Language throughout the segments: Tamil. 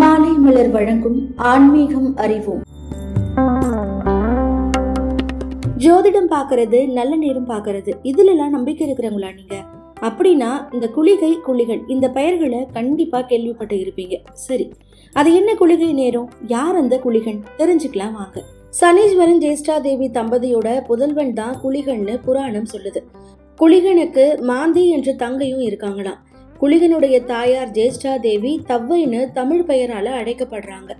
மாலை மலர் வழங்கும் ஆன்மீகம் அறிவோம். ஜோதிடம் பார்க்கறது நல்ல நேரம் பாக்குறது இதுல எல்லாம் நம்பிக்கை இருக்கிறவங்களா நீங்க? அப்படின்னா இந்த குளிகை குளிகள் இந்த பெயர்களை கண்டிப்பா கேள்விப்பட்டு இருப்பீங்க. சரி அது என்ன குளிகை நேரம்? யார் அந்த குளிகன்? தெரிஞ்சுக்கலாம் வாங்க. சனீஸ்வரன் ஜேஷ்டா தேவி தம்பதியோட புதல்வன் தான் குளிகன்னு புராணம் சொல்லுது. குளிகனுக்கு மாந்தி என்ற தங்கையும் இருக்காங்களாம். குளிகனுடைய தாயார் ஜேஷ்டா தேவி தவ்வைன்னு தமிழ் பெயரால அழைக்கப்படுறாங்க.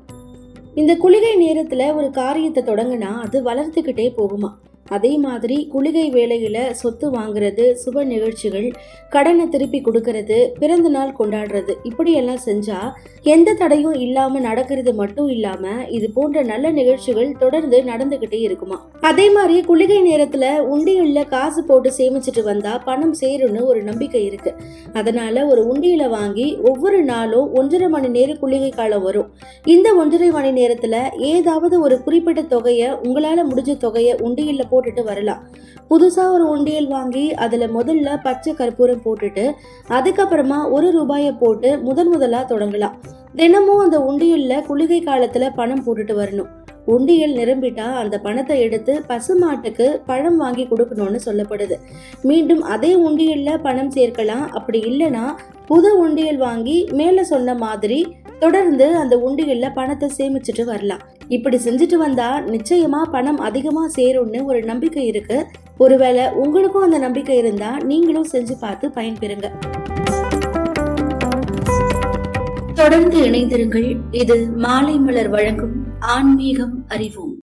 இந்த குளிகை நேரத்துல ஒரு காரியத்தை தொடங்கினா அது வளர்த்துக்கிட்டே போகுமா? அதே மாதிரி குளிகை வேலையில் சொத்து வாங்குறது சுப நிகழ்ச்சிகள் கடனை திருப்பி கொடுக்கறது பிறந்த நாள் கொண்டாடுறது இப்படியெல்லாம் செஞ்சா எந்த தடையும் இல்லாம நடக்கிறது மட்டும் இல்லாம இது போன்ற நல்ல நிகழ்ச்சிகள் தொடர்ந்து நடந்துகிட்டே இருக்குமா? அதே மாதிரி குளிகை நேரத்துல உண்டியல்ல காசு போட்டு சேமிச்சிட்டு வந்தா பணம் சேரும்னு ஒரு நம்பிக்கை இருக்கு. அதனால ஒரு உண்டியில் வாங்கி ஒவ்வொரு நாளும் ஒன்றரை மணி நேரம் குளிகை காலம் வரும். இந்த ஒன்றரை மணி நேரத்துல ஏதாவது ஒரு குறிப்பிட்ட தொகையை உங்களால முடிஞ்ச தொகையை உண்டியல்ல போட்டுட்டு வரலாம். புதுசா ஒரு உண்டியல் வாங்கி அதில் முதல்ல பச்சை கற்பூரம் போட்டுட்டு அதுக்கப்புறமா ஒரு ரூபாயை போட்டு முதன் முதலா தொடங்கலாம். தினமும் அந்த உண்டியல்ல குளிகை காலத்தில் பணம் போட்டுட்டு வரணும். உண்டியல் நிரம்பிட்டா அந்த பணத்தை எடுத்து பசுமாட்டுக்கு பழம் வாங்கி கொடுக்கணும்னு சொல்லப்படுது. மீண்டும் அதே உண்டியல்ல பணம் சேர்க்கலாம். அப்படி இல்லைன்னா புது உண்டியல் வாங்கி மேலே சொன்ன மாதிரி தொடர்ந்து அந்த உண்டிகளில் பணத்தை சேமிச்சுட்டு வரலாம். இப்படி செஞ்சுட்டு வந்தா நிச்சயமா பணம் அதிகமா சேரும்னு ஒரு நம்பிக்கை இருக்கு. ஒருவேளை உங்களுக்கும் அந்த நம்பிக்கை இருந்தா நீங்களும் செஞ்சு பார்த்து பயன்பெறுங்க. தொடர்ந்து இணைந்திருங்கள். இது மாலை மலர் வழங்கும் ஆன்மீகம் அறிவோம்.